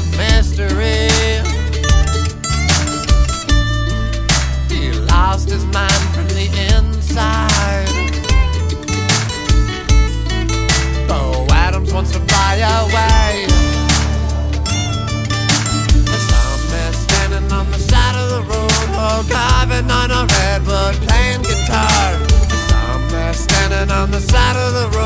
of mystery. He lost his mind from the inside. Bo Adams wants to fly away. Some is standing on the side of the road, carving on a redwood playing guitar. Some is standing on the side of the road.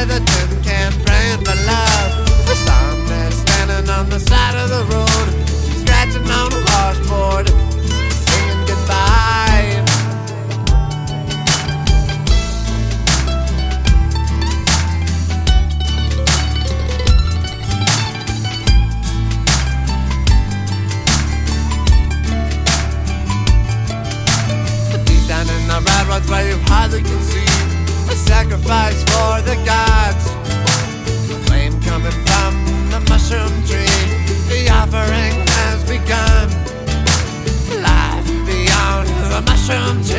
With a tin can, praying for love. I saw him standing on the side of the road, scratching on a washboard, singing goodbye. Deep down in the railroads where you hardly can see sacrifice for the gods. The flame coming from the mushroom tree. The offering has begun. Life beyond the mushroom tree.